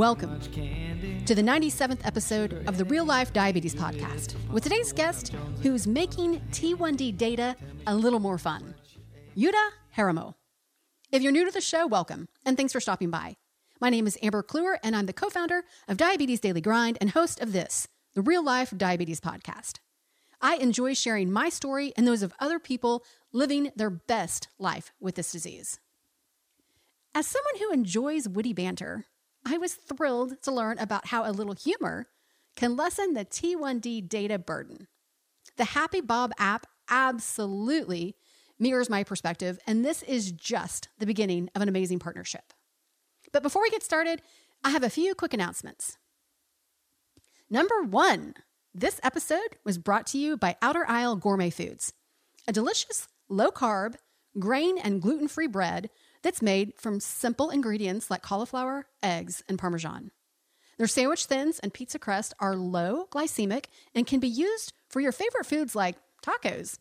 Welcome to the 97th episode of the Real Life Diabetes Podcast with today's guest who's making T1D data a little more fun, Jutta Haaramo. If you're new to the show, welcome and thanks for stopping by. My name is Amber Clure and I'm the co founder of Diabetes Daily Grind and host of this, the Real Life Diabetes Podcast. I enjoy sharing my story and those of other people living their best life with this disease. As someone who enjoys witty banter, I was thrilled to learn about how a little humor can lessen the T1D data burden. The Happy Bob app absolutely mirrors my perspective, and this is just the beginning of an amazing partnership. But before we get started, I have a few quick announcements. Number one, this episode was brought to you by Outer Aisle Gourmet Foods, a delicious, low carb, grain and gluten free bread that's made from simple ingredients like cauliflower, eggs, and parmesan. Their sandwich thins and pizza crust are low glycemic and can be used for your favorite foods like tacos,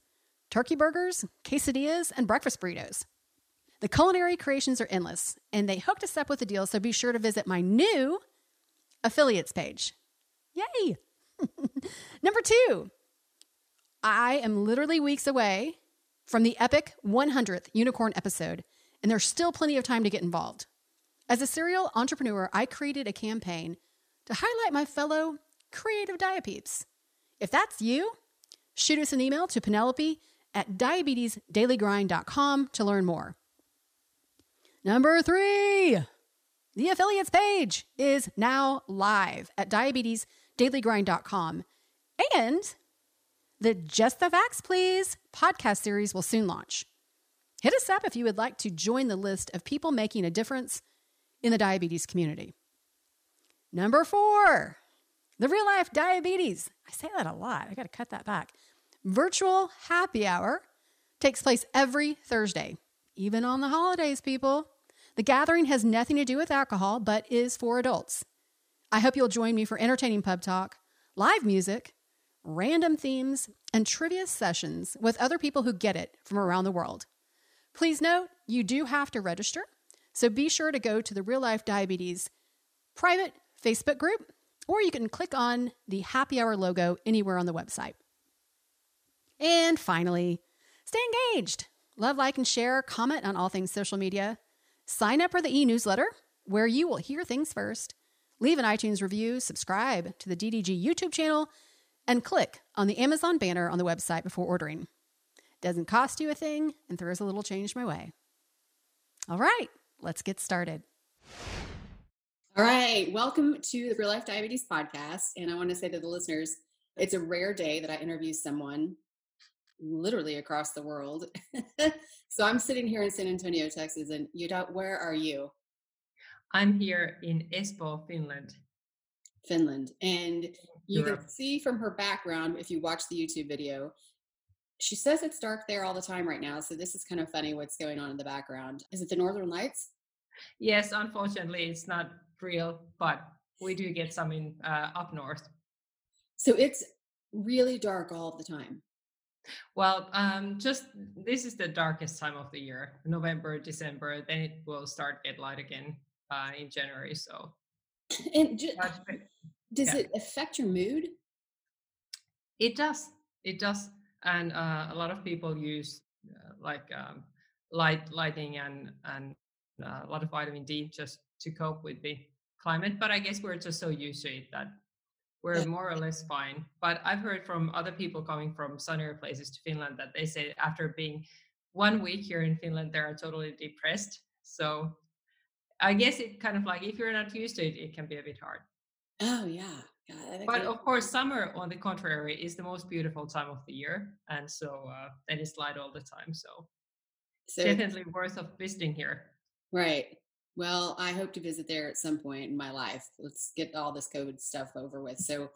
turkey burgers, quesadillas, and breakfast burritos. The culinary creations are endless, and they hooked us up with a deal, so be sure to visit my new affiliates page. Yay! Number two, I am literally weeks away from the epic 100th unicorn episode, and there's still plenty of time to get involved. As a serial entrepreneur, I created a campaign to highlight my fellow creative diapeeps. If that's you, shoot us an email to Penelope at diabetesdailygrind.com to learn more. Number three, the affiliates page is now live at diabetesdailygrind.com. And the Just the Facts Please podcast series will soon launch. Hit us up if you would like to join the list of people making a difference in the diabetes community. Number four, the real life diabetes. I say that a lot. I got to cut that back. Virtual happy hour takes place every Thursday, even on the holidays, people. The gathering has nothing to do with alcohol, but is for adults. I hope you'll join me for entertaining pub talk, live music, random themes, and trivia sessions with other people who get it from around the world. Please note, you do have to register, so be sure to go to the Real Life Diabetes private Facebook group, or you can click on the happy hour logo anywhere on the website. And finally, stay engaged. Love, like, and share, comment on all things social media. Sign up for the e newsletter where you will hear things first. Leave an iTunes review, subscribe to the DDG YouTube channel, and click on the Amazon banner on the website before ordering. Doesn't cost you a thing and throws a little change my way. All right, let's get started. All right, welcome to the Real Life Diabetes Podcast. And I want to say to the listeners, it's a rare day that I interview someone literally across the world. so I'm sitting here in San Antonio, Texas, and Jutta, where are you? I'm here in Espoo, Finland. Finland. And you Europe. can see from her background, if you watch the YouTube video, she says it's dark there all the time right now. So this is kind of funny what's going on in the background. Is it the Northern Lights? Yes, unfortunately, it's not real, but we do get some in uh, up north. So it's really dark all the time. Well, um, just this is the darkest time of the year, November, December. Then it will start get light again uh, in January. So, and just, does yeah. it affect your mood? It does. It does and uh, a lot of people use uh, like um, light lighting and and uh, a lot of vitamin D just to cope with the climate. But I guess we're just so used to it that we're more or less fine. But I've heard from other people coming from sunnier places to Finland that they say after being one week here in Finland, they are totally depressed. So I guess it kind of like if you're not used to it, it can be a bit hard. Oh yeah, but of course, summer, on the contrary, is the most beautiful time of the year, and so uh, that is light all the time. So, so definitely worth of visiting here. Right. Well, I hope to visit there at some point in my life. Let's get all this COVID stuff over with so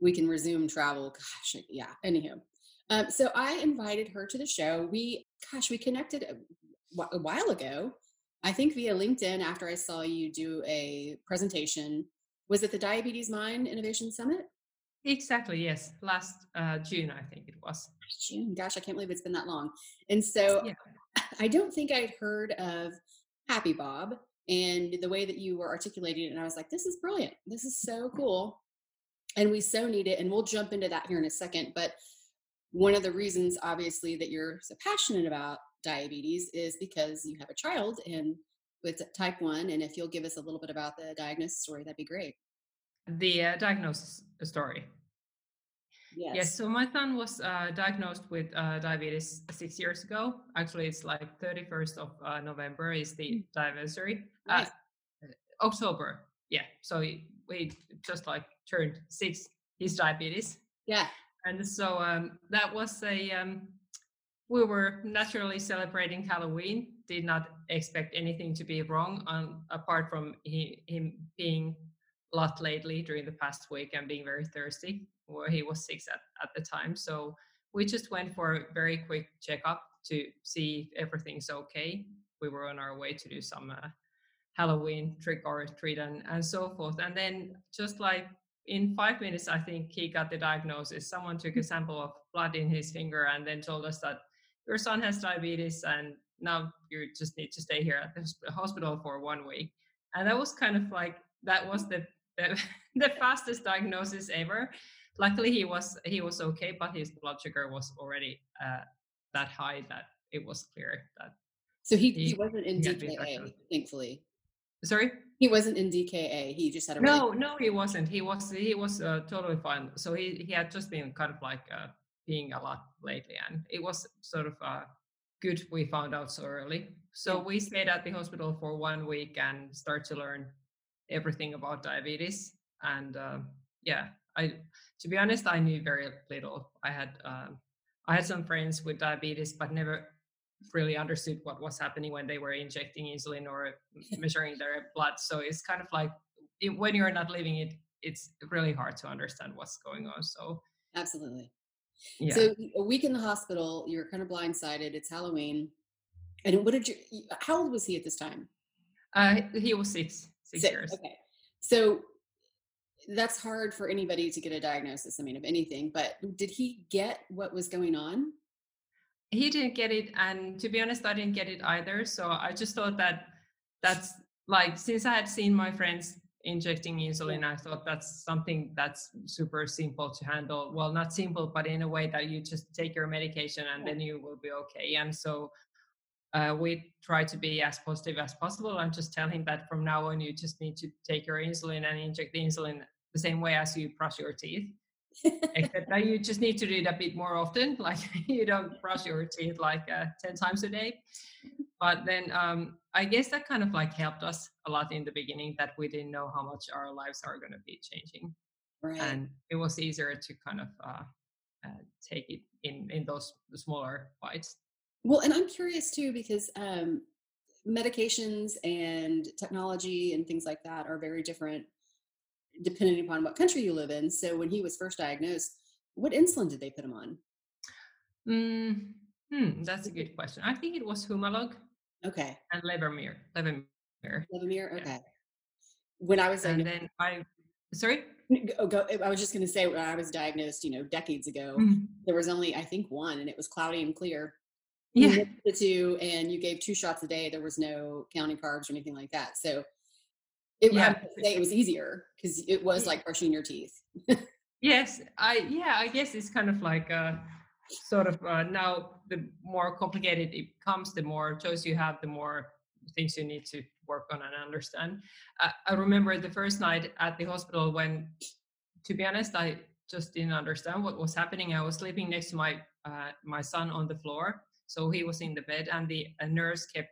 we can resume travel. Gosh, yeah. Anyhow, um, so I invited her to the show. We, gosh, we connected a, a while ago. I think via LinkedIn after I saw you do a presentation was it the DiabetesMine Innovation Summit? Exactly, yes. Last uh, June, I think it was. June. Gosh, I can't believe it's been that long. And so yeah. I don't think I'd heard of Happy Bob. and the way that you were articulating it and i was like this is brilliant this is so cool and we so need it and we'll jump into that here in a second but one of the reasons obviously that you're so passionate about diabetes is because you have a child and with type 1 and if you'll give us a little bit about the diagnosis story that'd be great the uh, diagnosis story Yes. yes. So my son was uh, diagnosed with uh, diabetes six years ago. Actually, it's like 31st of uh, November is the mm. anniversary. Uh, nice. October. Yeah. So we, we just like turned six. His diabetes. Yeah. And so um, that was a. Um, we were naturally celebrating Halloween. Did not expect anything to be wrong, on, apart from he, him being a lot lately during the past week and being very thirsty where he was six at, at the time. So we just went for a very quick checkup to see if everything's okay. We were on our way to do some uh, Halloween trick or treat and, and so forth. And then just like in five minutes, I think he got the diagnosis. Someone took a sample of blood in his finger and then told us that your son has diabetes and now you just need to stay here at the hospital for one week. And that was kind of like, that was the, the, the fastest diagnosis ever. Luckily he was he was okay but his blood sugar was already uh, that high that it was clear that so he, he, he wasn't in dka thankfully. Sorry? He wasn't in dka he just had a no no he wasn't. He was he was uh, totally fine. So he he had just been kind of like uh, being a lot lately and it was sort of uh, good we found out so early so we stayed at the hospital for one week and start to learn everything about diabetes and uh, yeah I, to be honest, I knew very little. I had um, I had some friends with diabetes, but never really understood what was happening when they were injecting insulin or measuring their blood. So it's kind of like it, when you're not living it, it's really hard to understand what's going on. So absolutely. Yeah. So a week in the hospital, you're kind of blindsided. It's Halloween, and what did you? How old was he at this time? Uh, he was six, six, six. years. Okay. So that's hard for anybody to get a diagnosis, I mean, of anything, but did he get what was going on? He didn't get it. And to be honest, I didn't get it either. So I just thought that that's like, since I had seen my friends injecting insulin, I thought that's something that's super simple to handle. Well, not simple, but in a way that you just take your medication and then you will be okay. And so uh, we try to be as positive as possible and just tell him that from now on you just need to take your insulin and inject the insulin the same way as you brush your teeth. Except that you just need to do it a bit more often. Like you don't brush your teeth like uh, 10 times a day. But then um, I guess that kind of like helped us a lot in the beginning that we didn't know how much our lives are going to be changing. Right. And it was easier to kind of uh, uh, take it in, in those smaller bites. Well, and I'm curious too because um, medications and technology and things like that are very different depending upon what country you live in. So when he was first diagnosed, what insulin did they put him on? Mm, hmm, that's a good question. I think it was Humalog. Okay. And Levemir. Levemir. Levemir. Okay. Yeah. When I was and then I sorry. Oh, go, I was just going to say when I was diagnosed, you know, decades ago, mm-hmm. there was only I think one, and it was cloudy and clear. Yeah. the two, and you gave two shots a day. There was no counting carbs or anything like that. So it, yeah. say it was easier because it was like brushing your teeth. yes, I yeah, I guess it's kind of like uh sort of uh, now the more complicated it becomes, the more choice you have, the more things you need to work on and understand. Uh, I remember the first night at the hospital when, to be honest, I just didn't understand what was happening. I was sleeping next to my uh, my son on the floor, so he was in the bed, and the nurse kept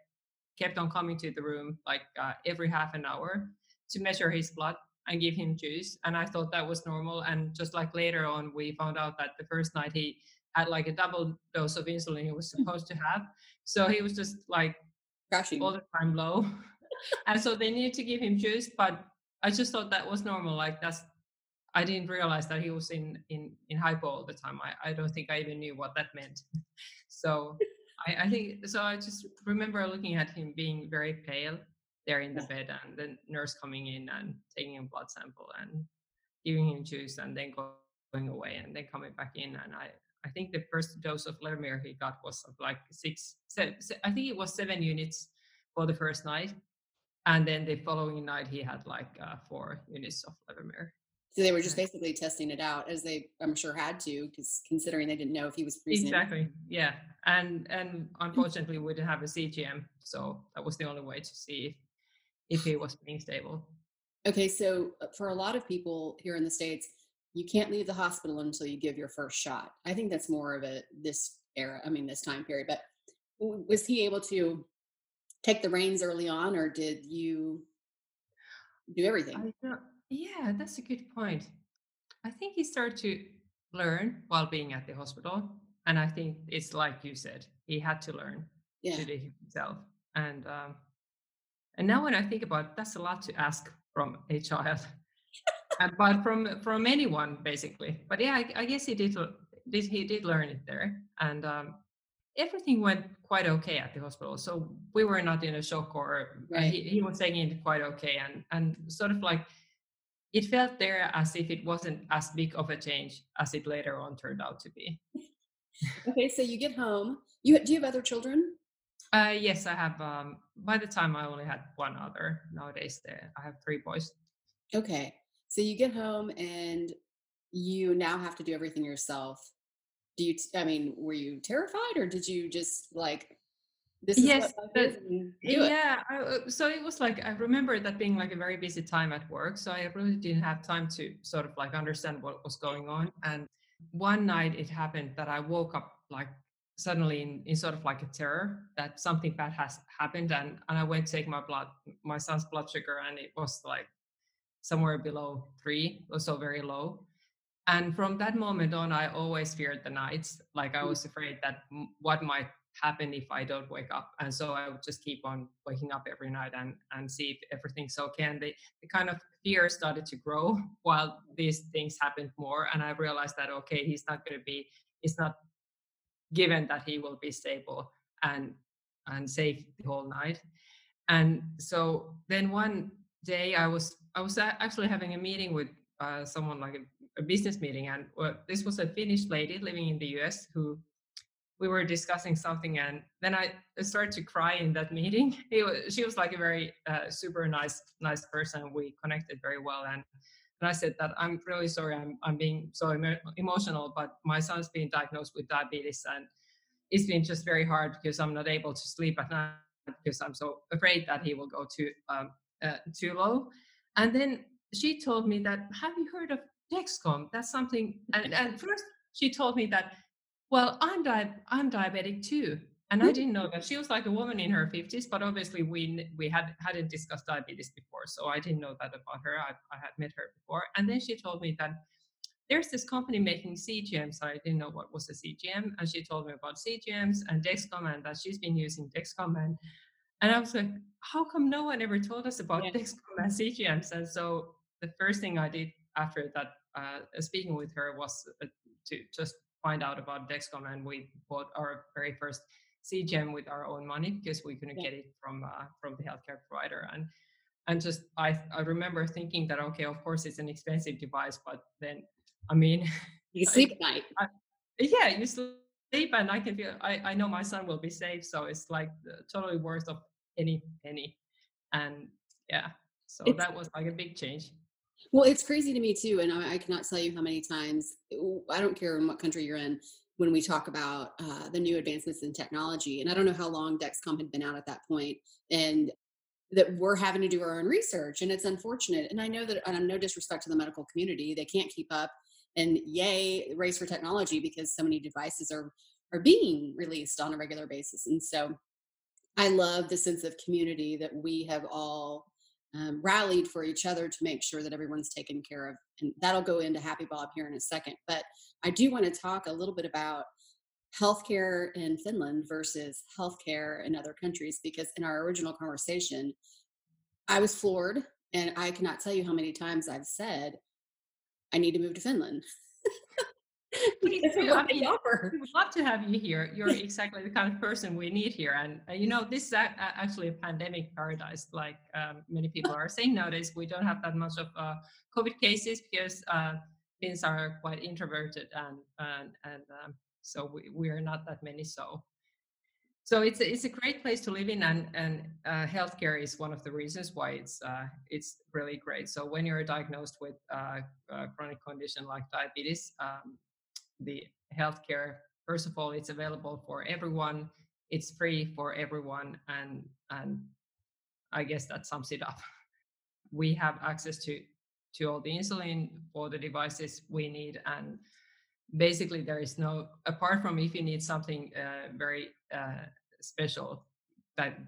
kept on coming to the room like uh, every half an hour to measure his blood and give him juice. And I thought that was normal. And just like later on, we found out that the first night he had like a double dose of insulin he was hmm. supposed to have. So he was just like crashing all the time low. and so they needed to give him juice, but I just thought that was normal. Like that's I didn't realize that he was in in in hypo all the time. I, I don't think I even knew what that meant. So I, I think so. I just remember looking at him being very pale there in the bed, and the nurse coming in and taking a blood sample and giving him juice, and then going away, and then coming back in. And I, I think the first dose of Levemir he got was like six. I think it was seven units for the first night, and then the following night he had like uh, four units of Levemir. So they were just basically testing it out as they, I'm sure, had to, because considering they didn't know if he was freezing. Exactly. Yeah, and and unfortunately we didn't have a CGM, so that was the only way to see if if he was being stable. Okay, so uh, for a lot of people here in the states, you can't leave the hospital until you give your first shot. I think that's more of a this era. I mean, this time period. But was he able to take the reins early on, or did you do everything? Yeah, that's a good point. I think he started to learn while being at the hospital. And I think it's like you said, he had to learn yeah. to do himself. And um, and now when I think about it, that's a lot to ask from a child. But from from anyone basically. But yeah, I, I guess he did, did he did learn it there. And um, everything went quite okay at the hospital. So we were not in a shock or right. he, he was taking it quite okay. And and sort of like it felt there as if it wasn't as big of a change as it later on turned out to be. okay, so you get home. You do you have other children? Uh, yes, I have. Um, by the time I only had one other. Nowadays, there I have three boys. Okay, so you get home and you now have to do everything yourself. Do you? I mean, were you terrified, or did you just like this is yes, but, yeah. I, uh, so it was like I remember that being like a very busy time at work. So I really didn't have time to sort of like understand what was going on. And one night it happened that I woke up like suddenly in, in sort of like a terror that something bad has happened, and and I went to take my blood, my son's blood sugar, and it was like somewhere below three, so very low. And from that moment on, I always feared the nights. Like I mm. was afraid that what might happen if I don't wake up. And so I would just keep on waking up every night and, and see if everything's okay. And the, the kind of fear started to grow while these things happened more. And I realized that, okay, he's not going to be, it's not given that he will be stable and, and safe the whole night. And so then one day I was, I was actually having a meeting with uh, someone like a, a business meeting. And this was a Finnish lady living in the US who we were discussing something and then i started to cry in that meeting was, she was like a very uh, super nice nice person we connected very well and and i said that i'm really sorry i'm, I'm being so emo- emotional but my son's been diagnosed with diabetes and it's been just very hard because i'm not able to sleep at night because i'm so afraid that he will go too um, uh, too low and then she told me that have you heard of dexcom that's something and, and first she told me that well, I'm di- I'm diabetic too, and I didn't know that she was like a woman in her mm-hmm. 50s. But obviously, we we had hadn't discussed diabetes before, so I didn't know that about her. I, I had met her before, and then she told me that there's this company making CGMs. I didn't know what was a CGM, and she told me about CGMs and Dexcom, and that she's been using Dexcom, and and I was like, how come no one ever told us about yeah. Dexcom and CGMs? And so the first thing I did after that, uh, speaking with her, was uh, to just find out about Dexcom, and we bought our very first CGM with our own money because we couldn't yeah. get it from uh, from the healthcare provider. And and just I I remember thinking that okay, of course it's an expensive device, but then I mean, you sleep at night. I, yeah, you sleep, and I can feel I I know my son will be safe, so it's like totally worth of any penny. And yeah, so it's, that was like a big change. Well, it's crazy to me too, and I, I, cannot tell you how many times I don't care in what country you're in when we talk about uh, the new advancements in technology. And I don't know how long Dexcom had been out at that point, and that we're having to do our own research, and it's unfortunate. And I know that, and no disrespect to the medical community, they can't keep up. And yay, race for technology because so many devices are are being released on a regular basis, and so I love the sense of community that we have all um, rallied for each other to make sure that everyone's taken care of. And that'll go into Happy Bob here in a second. But I do want to talk a little bit about healthcare in Finland versus healthcare in other countries because in our original conversation, I was floored and I cannot tell you how many times I've said, I need to move to Finland. Please do. I mean, offer. we would love to have you here. You're exactly the kind of person we need here. And, uh, you know, this is a, actually a pandemic paradise, like um, many people are saying nowadays. We don't have that much of uh, COVID cases because uh, Finns are quite introverted. And, and, and um, so we, we are not that many. So so it's a, it's a great place to live in and and uh, healthcare is one of the reasons why it's uh, it's really great so when you're diagnosed with uh, a chronic condition like diabetes um, the healthcare first of all it's available for everyone it's free for everyone and and i guess that sums it up we have access to to all the insulin for the devices we need and basically there is no apart from if you need something uh, very uh, special that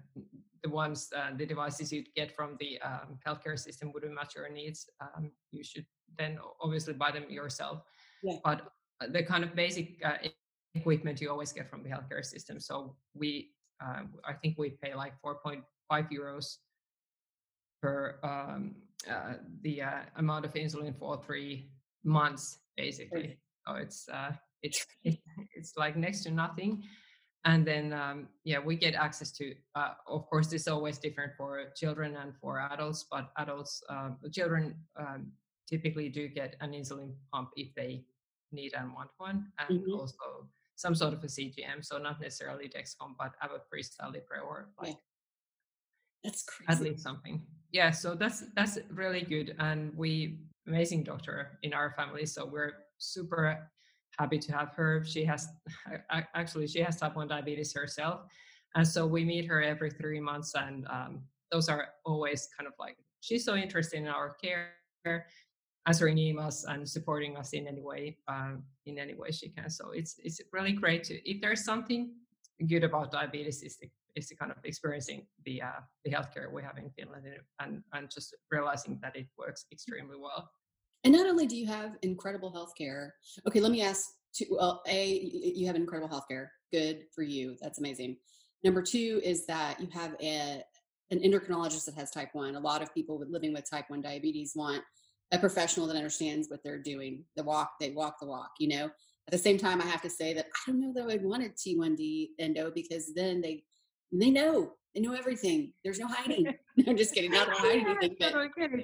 the ones uh, the devices you get from the um, healthcare system wouldn't match your needs um, you should then obviously buy them yourself yeah. but the kind of basic uh, equipment you always get from the healthcare system. So we uh, i think we pay like 4.5 euros per um, uh, the uh, amount of insulin for three months basically. So it's uh, it's it's like next to nothing. And then um, yeah we get access to uh, of course this is always different for children and for adults but adults uh, children um, typically do get an insulin pump if they need and want one and mm-hmm. also some sort of a cgm so not necessarily dexcom but Abbott freestyle libre or like yeah. that's crazy. at least something yeah so that's that's really good and we amazing doctor in our family so we're super happy to have her. She has actually she has type one diabetes herself, and so we meet her every three months, and um, those are always kind of like she's so interested in our care, answering emails and supporting us in any way um, in any way she can. So it's it's really great to if there's something good about diabetes is the is the kind of experiencing the uh, the healthcare we have in Finland and and just realizing that it works extremely well. And not only do you have incredible healthcare, okay, let me ask two, well, A, you have incredible healthcare. Good for you. That's amazing. Number two is that you have a, an endocrinologist that has type 1. A lot of people with living with type 1 diabetes want a professional that understands what they're doing. The walk, they walk the walk, you know. At the same time, I have to say that I don't know that I wanted T1D endo because then they they know they know everything. There's no hiding. no, I'm just kidding. Not hiding anything. But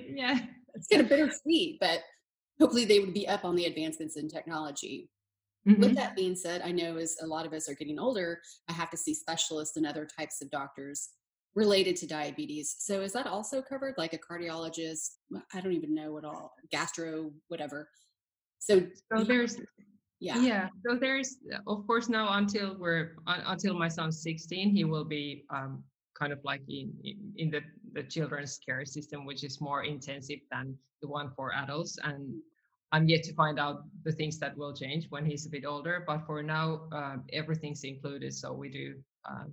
yeah, it's kind of bittersweet. But hopefully they would be up on the advancements in technology. Mm-hmm. With that being said, I know as a lot of us are getting older, I have to see specialists and other types of doctors related to diabetes. So is that also covered, like a cardiologist? I don't even know what all gastro, whatever. So, so there's yeah yeah so there's of course now until we're until my son's 16 he will be um, kind of like in, in, in the the children's care system which is more intensive than the one for adults and i'm yet to find out the things that will change when he's a bit older but for now uh, everything's included so we do uh,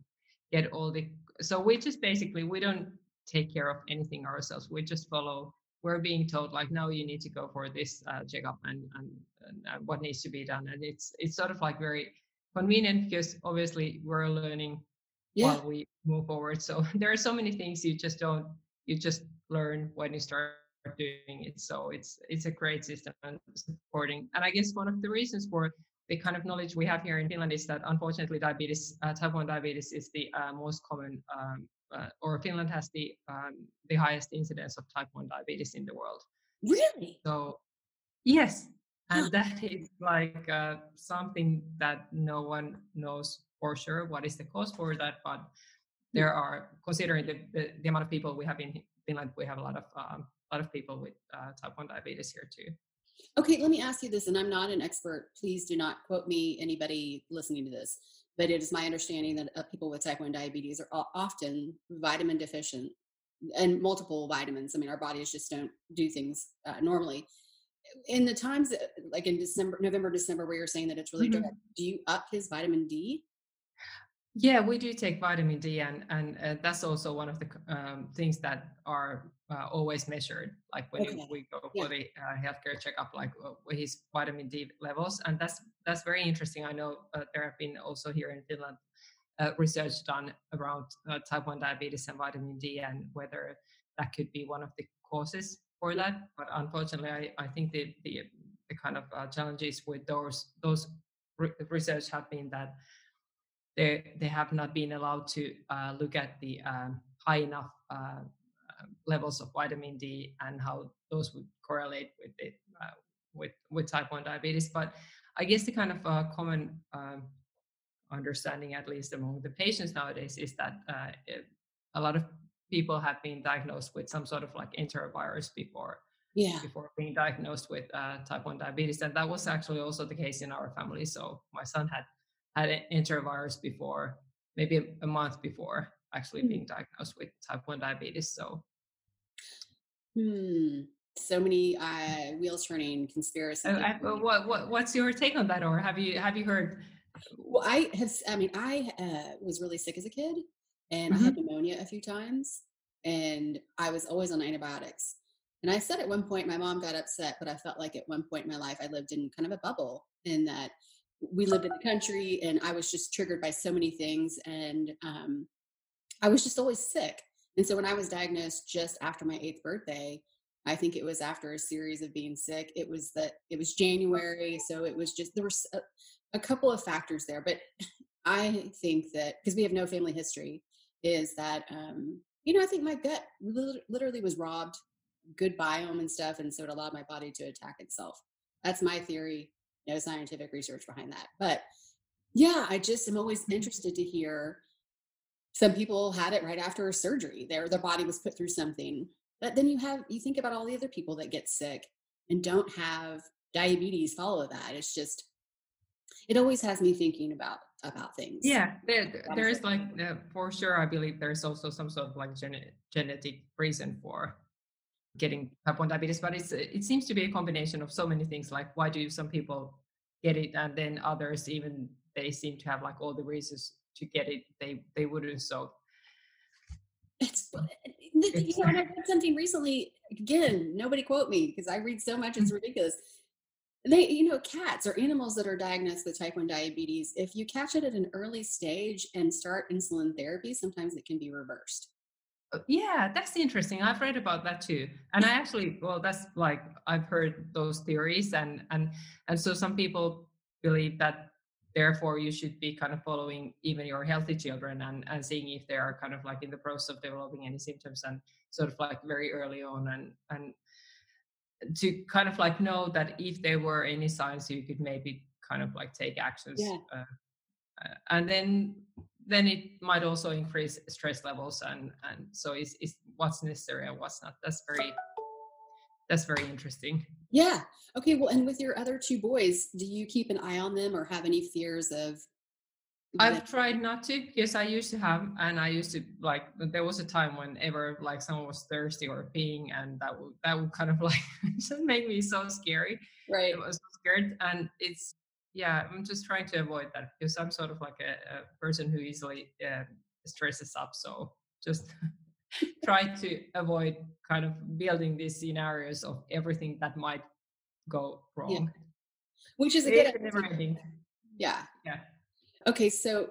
get all the so we just basically we don't take care of anything ourselves. We just follow we're being told like no you need to go for this uh, checkup and, and, and what needs to be done. And it's it's sort of like very convenient because obviously we're learning yeah. while we move forward. So there are so many things you just don't you just learn when you start doing it. So it's it's a great system and supporting and i guess one of the reasons for the kind of knowledge we have here in finland is that unfortunately diabetes uh, type 1 diabetes is the uh, most common um, uh, or finland has the um, the highest incidence of type 1 diabetes in the world. Really? So yes. and that is like uh, something that no one knows for sure what is the cause for that but there are considering the, the, the amount of people we have in finland we have a lot of um, a lot of people with uh, type 1 diabetes here too okay let me ask you this and i'm not an expert please do not quote me anybody listening to this but it is my understanding that uh, people with type 1 diabetes are often vitamin deficient and multiple vitamins i mean our bodies just don't do things uh, normally in the times that, like in december november december where you're saying that it's really mm-hmm. good do you up his vitamin d yeah, we do take vitamin D, and and uh, that's also one of the um, things that are uh, always measured. Like when okay. we go yeah. for the uh, healthcare checkup, like uh, his vitamin D levels, and that's that's very interesting. I know uh, there have been also here in Finland uh, research done around type one diabetes and vitamin D, and whether that could be one of the causes for that. But unfortunately, I, I think the the, the kind of challenges with those those re- research have been that they they have not been allowed to uh, look at the um, high enough uh, levels of vitamin D and how those would correlate with it uh, with with type one diabetes. But I guess the kind of uh, common um, understanding, at least among the patients nowadays, is that uh, it, a lot of people have been diagnosed with some sort of like enterovirus before yeah. before being diagnosed with uh, type 1 diabetes. And that was actually also the case in our family. So my son had had an enterovirus before maybe a, a month before actually mm-hmm. being diagnosed with type 1 diabetes so hmm so many uh, wheels turning conspiracy uh, I, what, what what's your take on that or have you have you heard well i have i mean i uh, was really sick as a kid and mm-hmm. I had pneumonia a few times and I was always on antibiotics. And I said at one point, my mom got upset, but I felt like at one point in my life, I lived in kind of a bubble in that we lived in the country and I was just triggered by so many things. And um, I was just always sick. And so when I was diagnosed just after my eighth birthday, I think it was after a series of being sick. It was that it was January. So it was just, there were a, a couple of factors there. But I think that because we have no family history, is that um, you know I think my gut literally was robbed good biome and stuff, and so it allowed my body to attack itself. That's my theory. No scientific research behind that, but yeah, I just am always interested to hear. Some people had it right after a surgery. Their their body was put through something, but then you have you think about all the other people that get sick and don't have diabetes. Follow that. It's just it always has me thinking about about things. Yeah, there, there is like uh, for sure. I believe there's also some sort of like gene- genetic reason for getting type one diabetes, but it's it seems to be a combination of so many things. Like why do some people get it, and then others even they seem to have like all the reasons to get it. They they wouldn't. So it's, you know, I read something recently. Again, nobody quote me because I read so much; it's mm. ridiculous they you know cats or animals that are diagnosed with type 1 diabetes if you catch it at an early stage and start insulin therapy sometimes it can be reversed yeah that's interesting i've read about that too and i actually well that's like i've heard those theories and and and so some people believe that therefore you should be kind of following even your healthy children and and seeing if they are kind of like in the process of developing any symptoms and sort of like very early on and and to kind of like know that if there were any signs you could maybe kind of like take actions yeah. uh, uh, and then then it might also increase stress levels and and so is is what's necessary and what's not that's very that's very interesting yeah okay well and with your other two boys do you keep an eye on them or have any fears of I've tried not to because I used to have, and I used to like. There was a time whenever like someone was thirsty or peeing, and that would that would kind of like just make me so scary. Right. I was so scared, and it's yeah. I'm just trying to avoid that because I'm sort of like a, a person who easily uh, stresses up. So just try to avoid kind of building these scenarios of everything that might go wrong. Yeah. Which is a good. Never ending. Yeah. Yeah. Okay, so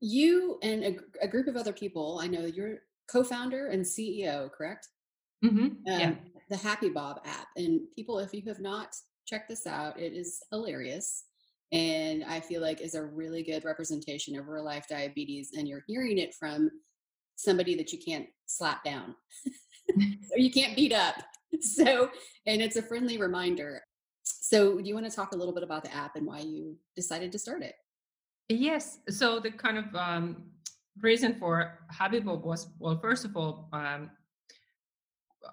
you and a, a, group of other people, I know you're co-founder and CEO, correct? Mm-hmm. Um, yeah. The Happy Bob app, and people, if you have not checked this out, it is hilarious, and I feel like is a really good representation of real life diabetes, and you're hearing it from somebody that you can't slap down or you can't beat up. So, and it's a friendly reminder. So, do you want to talk a little bit about the app and why you decided to start it? Yes. So the kind of um, reason for Happy Bob was well, first of all, um,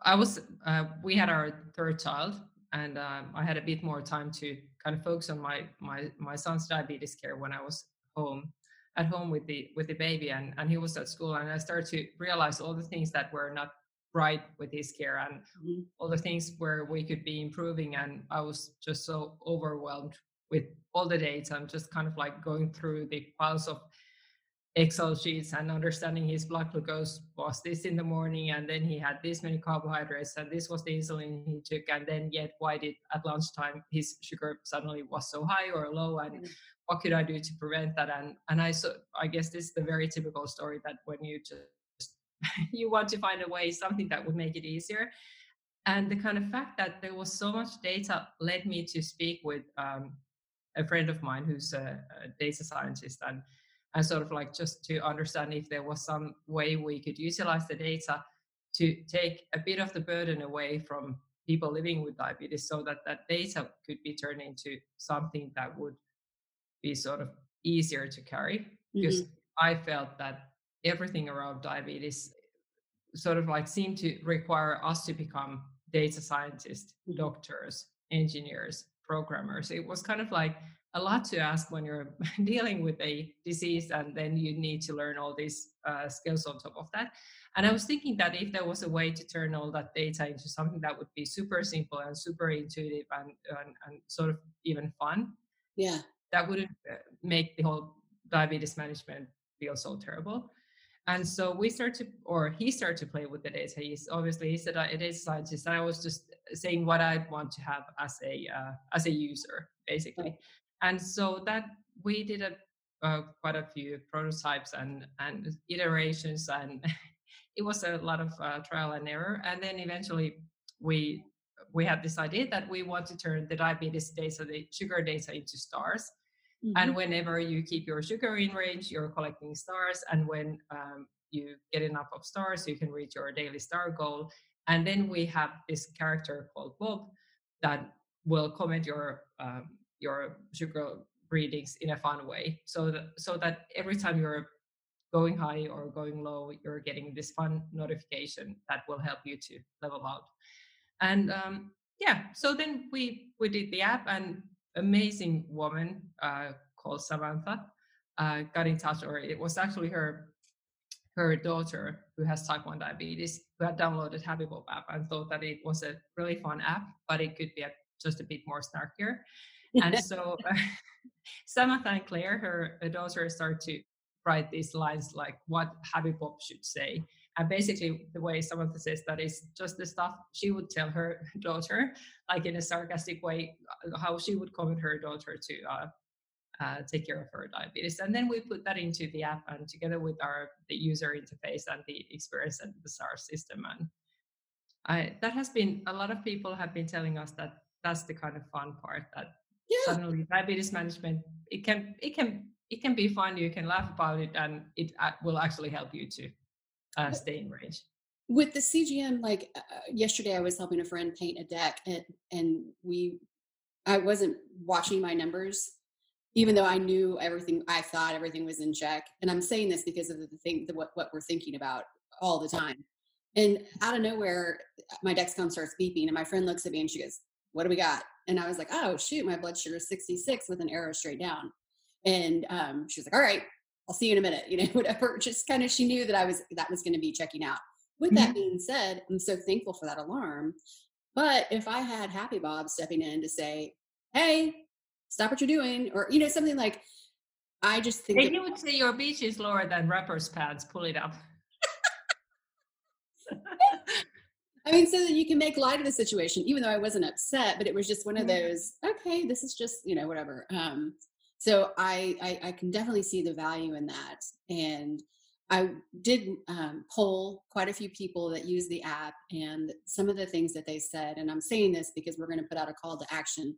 I was uh, we had our third child, and um, I had a bit more time to kind of focus on my my my son's diabetes care when I was home at home with the with the baby, and and he was at school, and I started to realize all the things that were not right with his care and mm-hmm. all the things where we could be improving and i was just so overwhelmed with all the data and just kind of like going through the piles of Excel sheets and understanding his blood glucose was this in the morning, and then he had this many carbohydrates, and this was the insulin he took, and then yet why did at lunchtime his sugar suddenly was so high or low, and mm. what could I do to prevent that? And and I so I guess this is the very typical story that when you just you want to find a way something that would make it easier, and the kind of fact that there was so much data led me to speak with um, a friend of mine who's a, a data scientist and and sort of like just to understand if there was some way we could utilize the data to take a bit of the burden away from people living with diabetes so that that data could be turned into something that would be sort of easier to carry because mm-hmm. I felt that everything around diabetes sort of like seemed to require us to become data scientists, mm-hmm. doctors, engineers, programmers. It was kind of like a lot to ask when you're dealing with a disease and then you need to learn all these uh, skills on top of that. And i was thinking that if there was a way to turn all that data into something that would be super simple and super intuitive and, and, and sort of even fun yeah. that wouldn't uh, make the whole diabetes management feel so terrible. And so we start to or he started to play with the data. He's obviously he said it is scientist and i was just saying what i want to have as a uh, as a user basically and so that we did a uh, quite a few prototypes and and iterations and it was a lot of uh, trial and error. And then eventually we we had this idea that we want to turn the diabetes data the sugar data into stars. Mm-hmm. and whenever you keep your sugar in range you're collecting stars. And when um, you get enough of stars you can reach your daily star goal. And then we have this character called bob that will comment your um, your sugar readings in a fun way. So that so that every time you're going high or going low you're getting this fun notification that will help you to level out. And um, yeah so then we we did the app and amazing woman uh, called samantha uh, got in touch or it was actually her her daughter who has type 1 diabetes who had downloaded HappyBob app and thought that it was a really fun app but it could be a, just a bit more snarkier and so uh, Samantha and Claire, her, daughter, start to write these lines like what HappyBob should say. And basically, the way Samantha says that is just the stuff she would tell her daughter, like in a sarcastic way, uh, how she would comment her daughter to uh, uh, take care of her diabetes. And then we put that into the app and together with our the user interface and the experience and the SAR system. And I, that has been a lot of people have been telling us that that's the kind of fun part that yeah. suddenly diabetes management it can it can it can be fun you can laugh about it and it uh, will actually help you to uh, stay in range with the cgm like uh, yesterday i was helping a friend paint a deck and and we i wasn't watching my numbers even though i knew everything i thought everything was in check and i'm saying this because of the thing the, what, what we're thinking about all the time and out of nowhere my dexcom starts beeping and my friend looks at me and she goes what do we got and I was like, oh, shoot, my blood sugar is 66 with an arrow straight down. And um, she was like, all right, I'll see you in a minute, you know, whatever. Just kind of, she knew that I was, that was going to be checking out. With mm-hmm. that being said, I'm so thankful for that alarm. But if I had Happy Bob stepping in to say, hey, stop what you're doing, or, you know, something like, I just think. You would say your beach is lower than rapper's pads, pull it up. I mean, so that you can make light of the situation, even though I wasn't upset, but it was just one of those, okay, this is just, you know, whatever. Um, so I, I, I can definitely see the value in that. And I did um, poll quite a few people that use the app and some of the things that they said, and I'm saying this because we're going to put out a call to action,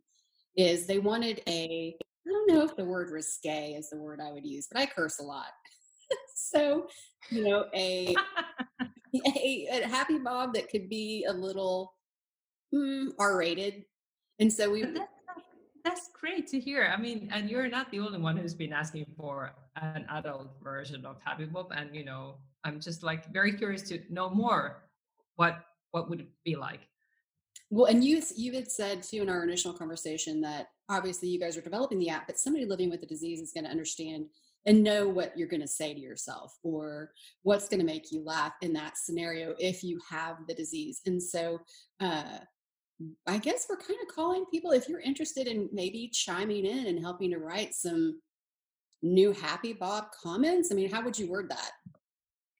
is they wanted a, I don't know if the word risque is the word I would use, but I curse a lot. so, you know, a a, a HappyBob that could be a little mm, R-rated, and so we. That's, that's great to hear. I mean, and you're not the only one who's been asking for an adult version of Happy Bob. and you know, I'm just like very curious to know more. What what would it be like? Well, and you you had said too in our initial conversation that obviously you guys are developing the app, but somebody living with the disease is going to understand and know what you're going to say to yourself or what's going to make you laugh in that scenario if you have the disease. And so, uh, I guess we're kind of calling people if you're interested in maybe chiming in and helping to write some new Happy Bob comments. I mean, how would you word that?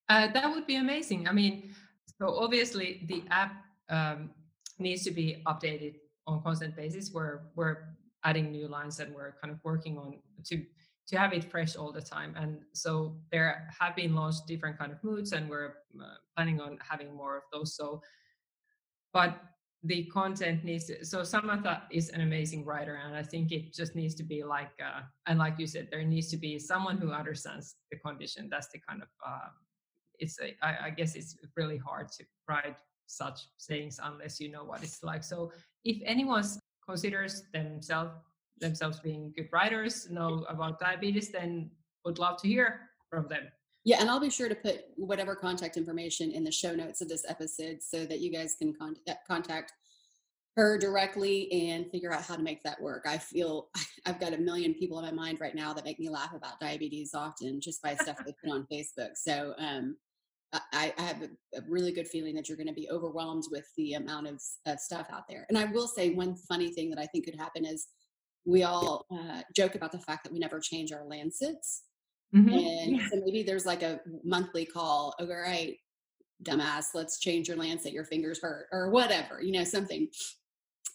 Uh, that would be amazing. I mean, so obviously the app um, needs to be updated on constant basis. We're we're adding new lines and we're kind of working on to to have it fresh all the time. And so there have been launched different kind of moods, and we're uh, planning on having more of those. So, but the content needs to, so Samantha is an amazing writer, and I think it just needs to be like, uh, and like you said, there needs to be someone who understands the condition. That's the kind of, uh, it's a, I, I guess it's really hard to write such things unless you know what it's like. So if anyone considers themselves themselves being good writers, know about diabetes, then would love to hear from them. Yeah, and I'll be sure to put whatever contact information in the show notes of this episode so that you guys can contact, uh, contact her directly and figure out how to make that work. I feel I've got a million people in my mind right now that make me laugh about diabetes often just by stuff they put on Facebook. So um, I, I, have a, a, really good feeling that you're going to be overwhelmed with the amount of, of, stuff out there. And I will say one funny thing that I think could happen is we all uh, joke about the fact that we never change our lancets. Mm-hmm. And yeah. so maybe there's like a monthly call. Oh, all right, dumbass, let's change your lancet. Your fingers hurt, or whatever. You know, something.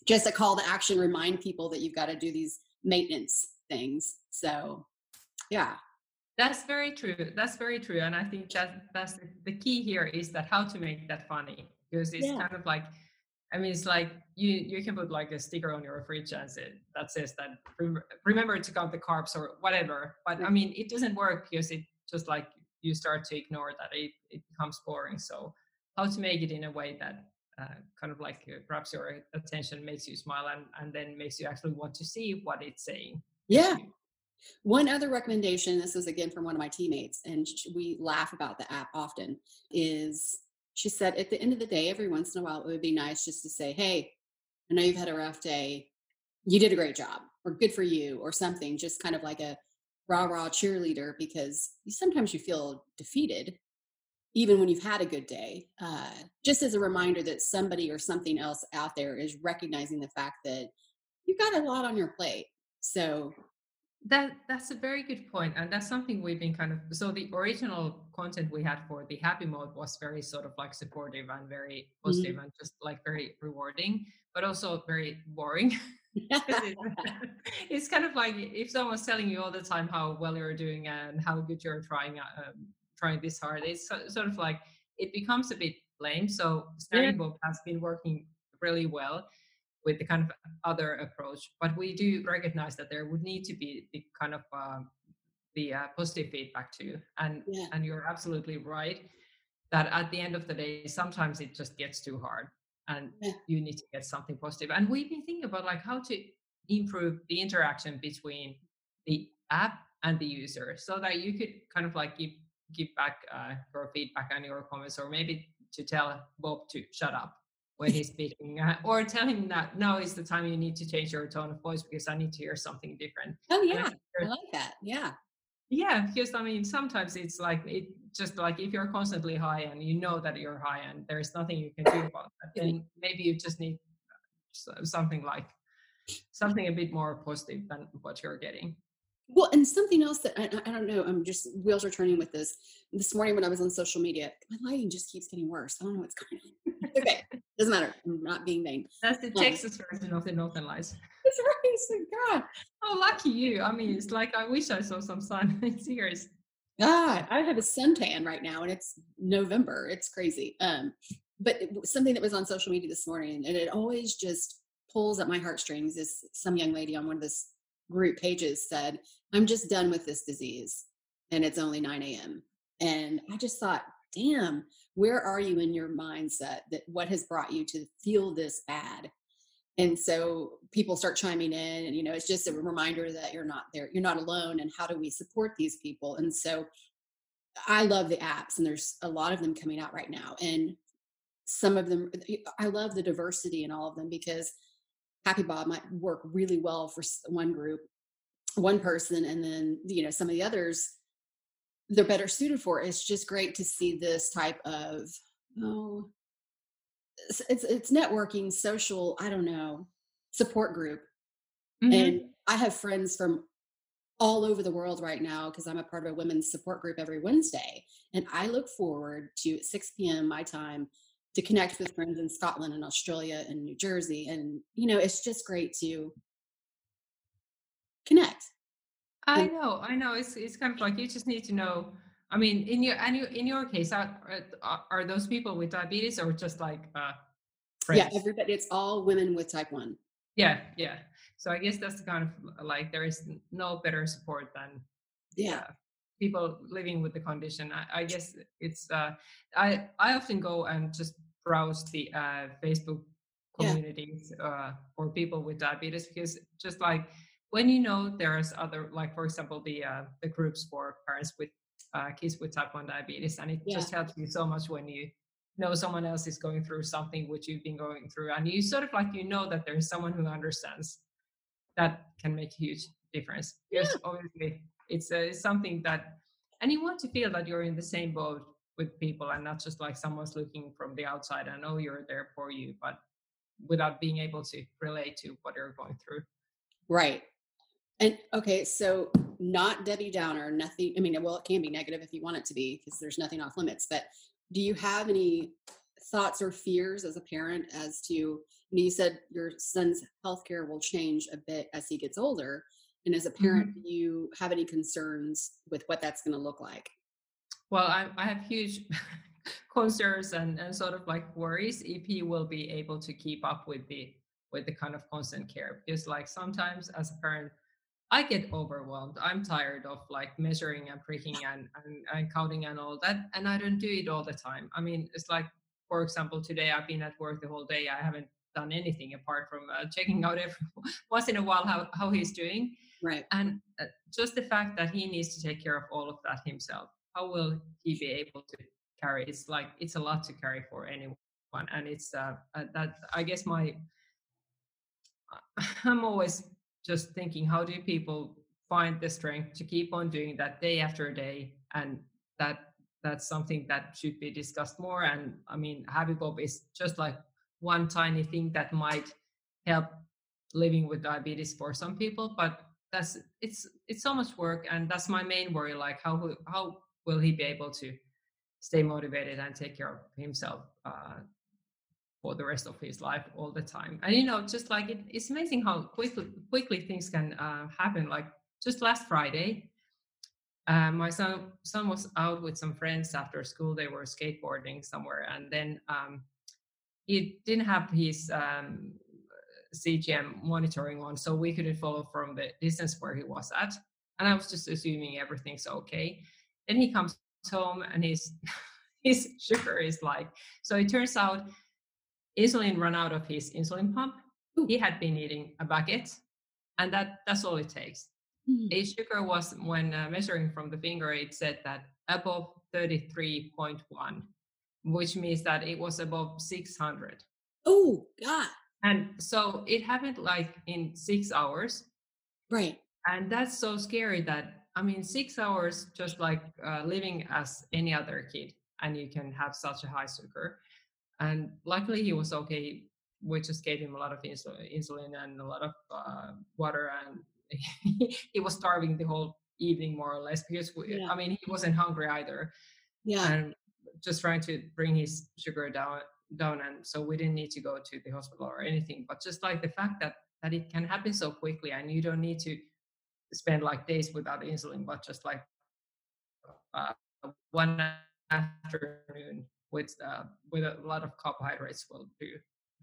Just a call to action. Remind people that you've got to do these maintenance things. So, yeah. That's very true. That's very true. And I think that that's the key here is that how to make that funny because it's yeah. kind of like I mean, it's like you you can put like a sticker on your fridge and say, that says that remember to count the carbs or whatever. But I mean, it doesn't work because it just like you start to ignore that it, it becomes boring. So how to make it in a way that uh, kind of like uh, perhaps your attention makes you smile and, and then makes you actually want to see what it's saying. Yeah. One other recommendation, this is again from one of my teammates, and we laugh about the app often, is she said at the end of the day, every once in a while, it would be nice just to say, Hey, I know you've had a rough day. You did a great job, or good for you, or something, just kind of like a rah rah cheerleader, because sometimes you feel defeated, even when you've had a good day. Uh, just as a reminder that somebody or something else out there is recognizing the fact that you've got a lot on your plate. So that that's a very good point and that's something we've been kind of so the original content we had for the happy mode was very sort of like supportive and very positive mm-hmm. and just like very rewarding but also very boring it's kind of like if someone's telling you all the time how well you're doing and how good you're trying um, trying this hard it's sort of like it becomes a bit lame so Staring yeah. has been working really well with the kind of other approach. But we do recognize that there would need to be the kind of uh, the uh, positive feedback too. And yeah. and you're absolutely right that at the end of the day, sometimes it just gets too hard, and yeah. you need to get something positive. And we've been thinking about like how to improve the interaction between the app and the user, so that you could kind of like give give back uh, your feedback and your comments, or maybe to tell Bob to shut up when he's speaking, uh, or tell him that now is the time you need to change your tone of voice because I need to hear something different. Oh yeah, I, I like that. Yeah. Yeah, because I mean, sometimes it's like it just like if you're constantly high and you know that you're high and there's nothing you can do about that, then maybe you just need something like something a bit more positive than what you're getting. Well, and something else that I, I, don't know, I'm just wheels are turning with this. This morning when I was on social media, my lighting just keeps getting worse. I don't know what's going on. okay, doesn't matter. I'm not being vain. That's the Texas version of the Northern Lights. That's right. So God. Oh, lucky you. I mean, it's like I wish I saw some sun. it's serious. God, I have a suntan right now, and it's November. It's crazy. Um, but something that was on social media this morning, and it always just pulls at my heartstrings. Is some young lady on one of this group pages said, I'm just done with this disease and it's only 9 a.m. And I just thought, damn, where are you in your mindset that what has brought you to feel this bad? And so people start chiming in, and you know, it's just a reminder that you're not there, you're not alone, and how do we support these people? And so I love the apps, and there's a lot of them coming out right now. And some of them, I love the diversity in all of them because Happy Bob might work really well for one group, one person, and then you know some of the others they're better suited for. It's just great to see this type of oh, it's it's networking, social. I don't know support group, mm-hmm. and I have friends from all over the world right now because I'm a part of a women's support group every Wednesday. And I look forward to 6 p.m. my time to connect with friends in Scotland and Australia and New Jersey. And, you know, it's just great to connect. I know, I know. It's it's kind of like you just need to know. I mean, in your in your case, are, are those people with diabetes or just like uh, friends? Yeah, everybody. It's all women with type one. Yeah, yeah. So I guess that's the kind of like there is no better support than yeah. Uh, people living with the condition. I, I guess it's uh, I I often go and just browse the uh, Facebook communities yeah. uh, for people with diabetes because just like when you know there's other like for example the uh, the groups for parents with uh, kids with type 1 diabetes and it yeah. just helps you so much when you know someone else is going through something which you've been going through and you sort of like you know that there's someone who understands that can make a huge difference yes yeah. obviously it's, uh, it's something that and you want to feel that you're in the same boat with people and not just like someone's looking from the outside and oh you're there for you but without being able to relate to what you're going through. Right. And okay so not debbie downer nothing i mean well it can be negative if you want it to be because there's nothing off limits but do you have any thoughts or fears as a parent as to you, know, you said your son's healthcare will change a bit as he gets older and as a parent mm-hmm. do you have any concerns with what that's going to look like well I, I have huge concerns and, and sort of like worries if he will be able to keep up with the with the kind of constant care because like sometimes as a parent I get overwhelmed. I'm tired of like measuring and pricking and, and, and counting and all that. And I don't do it all the time. I mean, it's like, for example, today I've been at work the whole day. I haven't done anything apart from uh, checking out every once in a while how, how he's doing. Right. And uh, just the fact that he needs to take care of all of that himself. How will he be able to carry? It's like, it's a lot to carry for anyone. And it's uh, uh that, I guess my, I'm always just thinking how do people find the strength to keep on doing that day after day and that that's something that should be discussed more and i mean happy bob is just like one tiny thing that might help living with diabetes for some people but that's it's it's so much work and that's my main worry like how how will he be able to stay motivated and take care of himself uh, for the rest of his life all the time. And you know, just like it, it's amazing how quickly quickly things can uh, happen. Like just last Friday, uh, my son son was out with some friends after school. They were skateboarding somewhere, and then um, he didn't have his um, CGM monitoring on, so we couldn't follow from the distance where he was at. And I was just assuming everything's okay. Then he comes home and his his sugar is like so. It turns out insulin ran out of his insulin pump. He had been eating a bucket, and that that's all it takes. Mm. His sugar was when uh, measuring from the finger, it said that above 33.1, which means that it was above 600. Oh God! And so it happened like in six hours. Right. And that's so scary that I mean, six hours just like uh, living as any other kid, and you can have such a high sugar. And luckily, he was okay. We just gave him a lot of insulin and a lot of uh, water, and he was starving the whole evening more or less because we, yeah. I mean he wasn't hungry either. Yeah. And just trying to bring his sugar down down and so we didn't need to go to the hospital or anything but just like the fact that that it can happen so quickly and you don't need to spend like days without insulin but just like uh, one afternoon with uh, with a lot of carbohydrates will do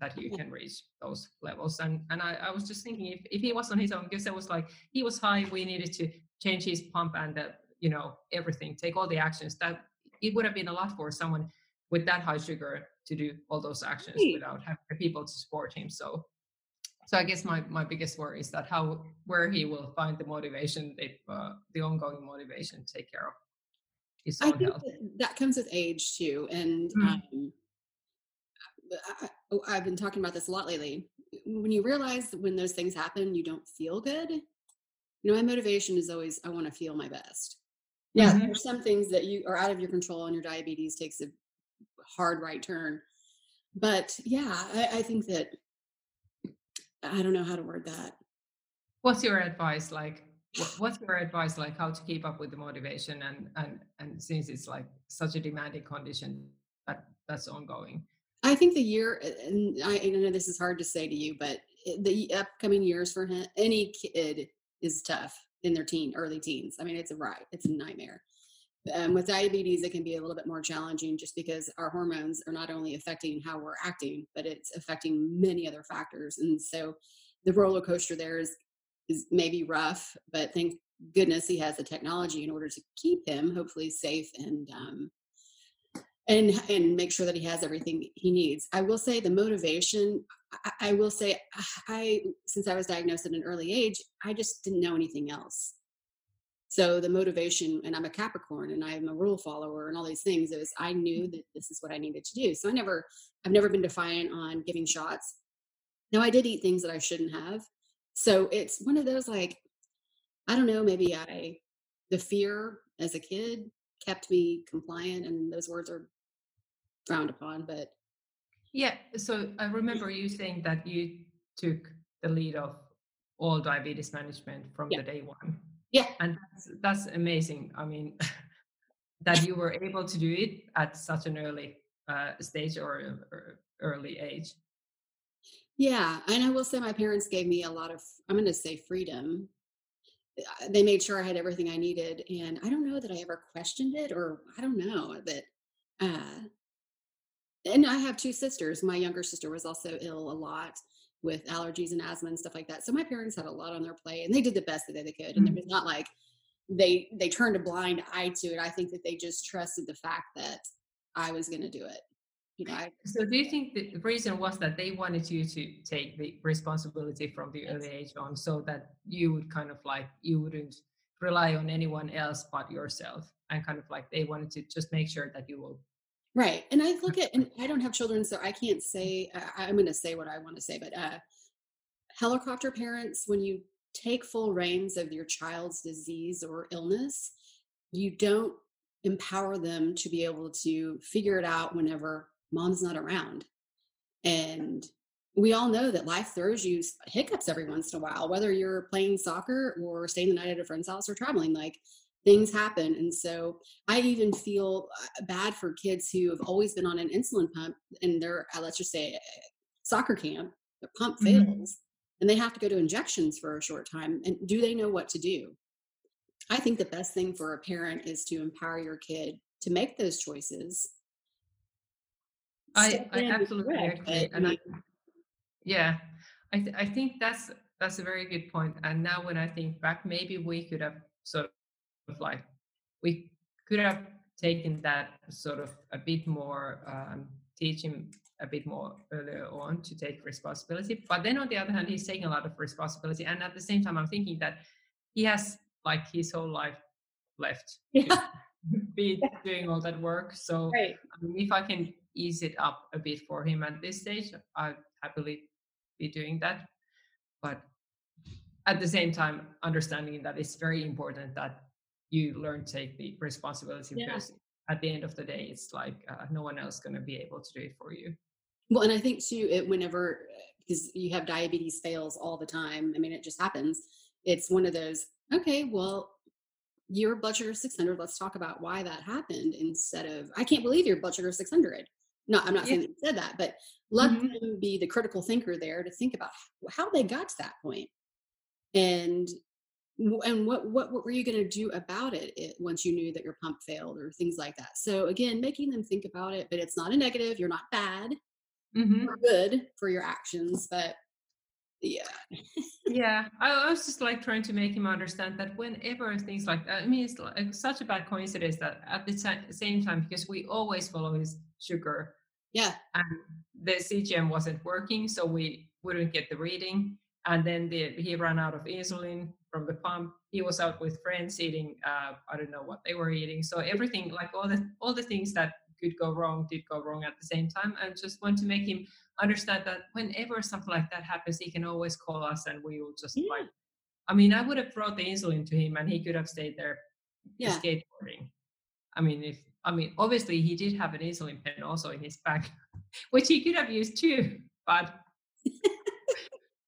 that you can reach those levels. And and I, I was just thinking if, if he was on his own, because it was like he was high, we needed to change his pump and uh, you know everything, take all the actions. That it would have been a lot for someone with that high sugar to do all those actions without having people to support him. So so I guess my my biggest worry is that how where he will find the motivation, the uh, the ongoing motivation to take care of his own I think health. That, that comes with age too, and. Mm-hmm. Um, I, oh, I've been talking about this a lot lately. When you realize when those things happen, you don't feel good. You know, my motivation is always I want to feel my best. Yeah, mm-hmm. there's some things that you are out of your control, and your diabetes takes a hard right turn. But yeah, I, I think that I don't know how to word that. What's your advice like? What's your advice like? How to keep up with the motivation and and and since it's like such a demanding condition that that's ongoing. I think the year, and I, I, know this is hard to say to you, but the upcoming years for him, any kid is tough in their teen, early teens. I mean, it's a ride, it's a nightmare. Um, with diabetes, it can be a little bit more challenging just because our hormones are not only affecting how we're acting, but it's affecting many other factors. And so the roller coaster there is is maybe rough, but thank goodness he has the technology in order to keep him hopefully safe and um, and and make sure that he has everything he needs. I will say the motivation. I, I will say I since I was diagnosed at an early age, I just didn't know anything else. So the motivation, and I'm a Capricorn, and I'm a rule follower, and all these things is I knew mm-hmm. that this is what I needed to do. So I never, I've never been defiant on giving shots. Now I did eat things that I shouldn't have. So it's one of those like, I don't know, maybe I, the fear as a kid kept me compliant, and those words are frowned upon, but yeah. So I remember you saying that you took the lead of all diabetes management from yeah. the day one. Yeah. And that's, that's amazing. I mean, that you were able to do it at such an early uh, stage or, or early age. Yeah. And I will say my parents gave me a lot of, I'm going to say freedom. Uh, they made sure I had everything I needed. And I don't know that I ever questioned it or I don't know that, uh, and I have two sisters. My younger sister was also ill a lot with allergies and asthma and stuff like that. So my parents had a lot on their plate and they did the best that they could. And mm-hmm. it was not like they they turned a blind eye to it. I think that they just trusted the fact that I was going to do it. You know, I, so do you think the reason was that they wanted you to take the responsibility from the early age on so that you would kind of like you wouldn't rely on anyone else but yourself and kind of like they wanted to just make sure that you will Right. And I look at, and I don't have children, so I can't say, I, am going to say what I want to say, but uh, helicopter parents, when you take full reins of your child's disease or illness, you don't empower them to be able to figure it out whenever mom's not around. And we all know that life throws you hiccups every once in a while, whether you're playing soccer or staying the night at a friend's house or traveling. Like things happen. And so I even feel uh, bad for kids who have always been on an insulin pump and they're, uh, let's just say, soccer camp, their pump fails mm-hmm. and they have to go to injections for a short time. And do they know what to do? I think the best thing for a parent is to empower your kid to make those choices. I, I absolutely agree. And I, yeah, I, th- I think that's that's a very good point. And now when I think back, maybe we could have sort of like we could have taken that sort of a bit more um, teaching a bit more earlier on to take responsibility. But then on the other hand he's taking a lot of responsibility. And at the same time i'm thinking that he has like his whole life left yeah. be doing all that work. So right. I mean, if i can ease it up a bit for him at this stage i'd happily be doing that. But at the same time understanding that it's very important that you learn to take the responsibility yeah. because at the end of the day it's like uh, no one else going to be able to do it for you well and i think too it whenever because you have diabetes fails all the time i mean it just happens it's one of those okay well your blood sugar 600 let's talk about why that happened instead of i can't believe your blood sugar 600 no i'm not yeah. saying that you said that but let mm-hmm. them be the critical thinker there to think about how they got to that point and and what what what were you going to do about it, it, once you knew that your pump failed or things like that? So again making them think about it but it's not a negative you're not bad mm-hmm. you're good for your actions but yeah. Yeah I, was just like trying to make him understand that whenever things like that i mean it's like such a bad coincidence that at the t- same time because we always follow his sugar yeah. and the cgm wasn't working so we wouldn't get the reading and then the, he ran out of insulin from the pump. He was out with friends eating, uh, I don't know what they were eating. So everything, like all the all the things that could go wrong, did go wrong at the same time. And just want to make him understand that whenever something like that happens, he can always call us, and we will just yeah. like. I mean, I would have brought the insulin to him, and he could have stayed there yeah. skateboarding. I mean, if I mean, obviously he did have an insulin pen also in his bag, which he could have used too, but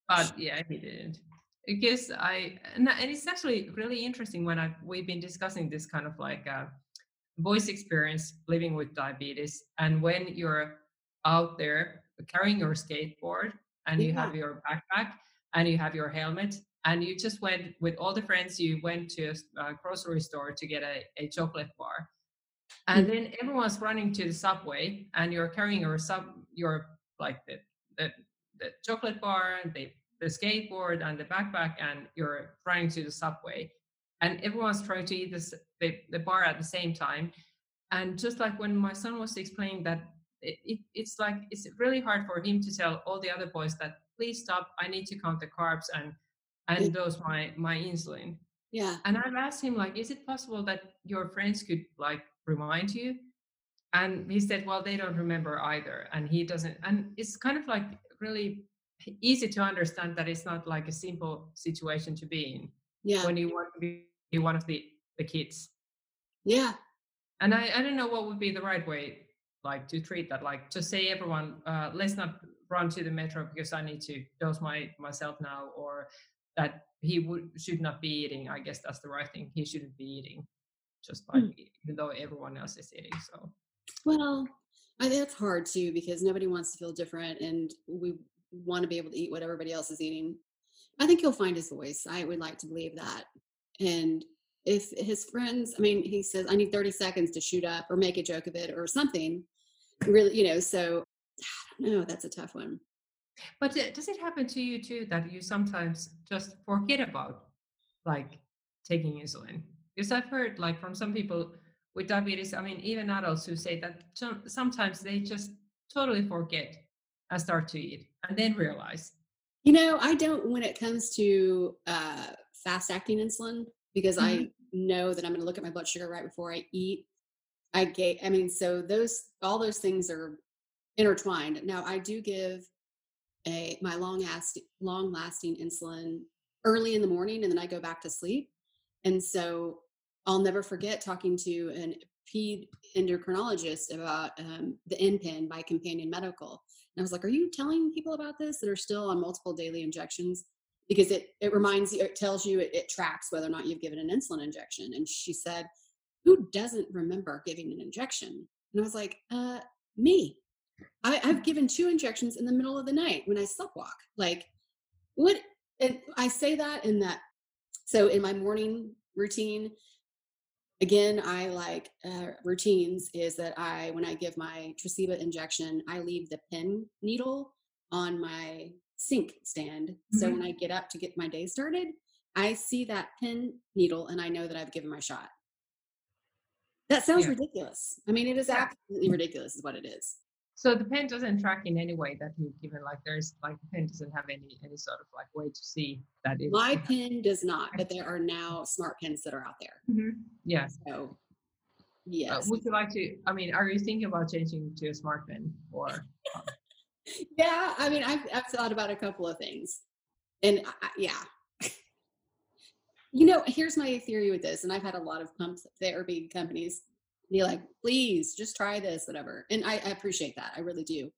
but yeah, he didn't because I and, it's actually really interesting when I we've been discussing this kind of like uh, voice experience living with diabetes, and when you're out there carrying your skateboard and you have your backpack and you have your helmet and you just went with all the friends you went to a grocery store to get a, a chocolate bar and mm-hmm. then everyone's running to the subway and you're carrying your sub your like the the, the chocolate bar and the the skateboard and the backpack and you're running to the subway. And everyone's trying to eat this, the, the bar at the same time. And just like when my son was explaining that it, it, it's like it's really hard for him to tell all the other boys that please stop i need to count the carbs and and dose my my insulin. Yeah. And i've asked him like is it possible that your friends could like remind you? And he said well they don't remember either. And he doesn't and it's kind of like really easy to understand that it's not like a simple situation to be in yeah. when you want to be one of the the kids. Yeah. And i i don't know what would be the right way like to treat that like to say everyone uh let's not run to the metro because i need to dose my myself now or that he would should not be eating. I guess that's the right thing. He shouldn't be eating just like Mm. even though everyone else is eating so. Well, I think it's hard too because nobody wants to feel different and we want to be able to eat what everybody else is eating. I think he'll find his voice. I would like to believe that. And if his friends, I mean, he says, I need 30 seconds to shoot up or make a joke of it or something. Really, you know, so I don't know. That's a tough one. But does it happen to you too that you sometimes just forget about like taking insulin? Because I've heard like from some people with diabetes, I mean, even adults who say that sometimes they just totally forget and start to eat and then realize. You know, I don't when it comes to uh, fast acting insulin because I know that I'm going to look at my blood sugar right before I eat. I get, I mean, so those all those things are intertwined. Now, I do give a my long last long lasting insulin early in the morning, and then I go back to sleep. And so I'll never forget talking to an ped endocrinologist about um, the InPen by Companion Medical. And I was like, "Are you telling people about this that are still on multiple daily injections?" Because it it reminds you, it tells you, it, it tracks whether or not you've given an insulin injection. And she said, "Who doesn't remember giving an injection?" And I was like, "Uh, me. I, I've given two injections in the middle of the night when I sleptwalk. Like, what?" And I say that in that. So in my morning routine, again i like uh, routines is that i when i give my Tresiba injection i leave the pin needle on my sink stand. So Mhm. when i get up to get my day started i see that pin needle and i know that i've given my shot. That sounds Yeah. ridiculous. I mean it is absolutely ridiculous is what it is So the pen doesn't track in any way that you've given. Like there's like the pen doesn't have any any sort of like way to see that it. my pen does not but there are now smart pens that are out there Mhm. Yeah. so Uh, yes would you like to? I mean, are you thinking about changing to a smart pen or? yeah i mean I've, I've thought about a couple of things and I, I- yeah you know here's my theory with this and i've had a lot of pump therapy companies be like please just try this whatever and I, I appreciate that i really do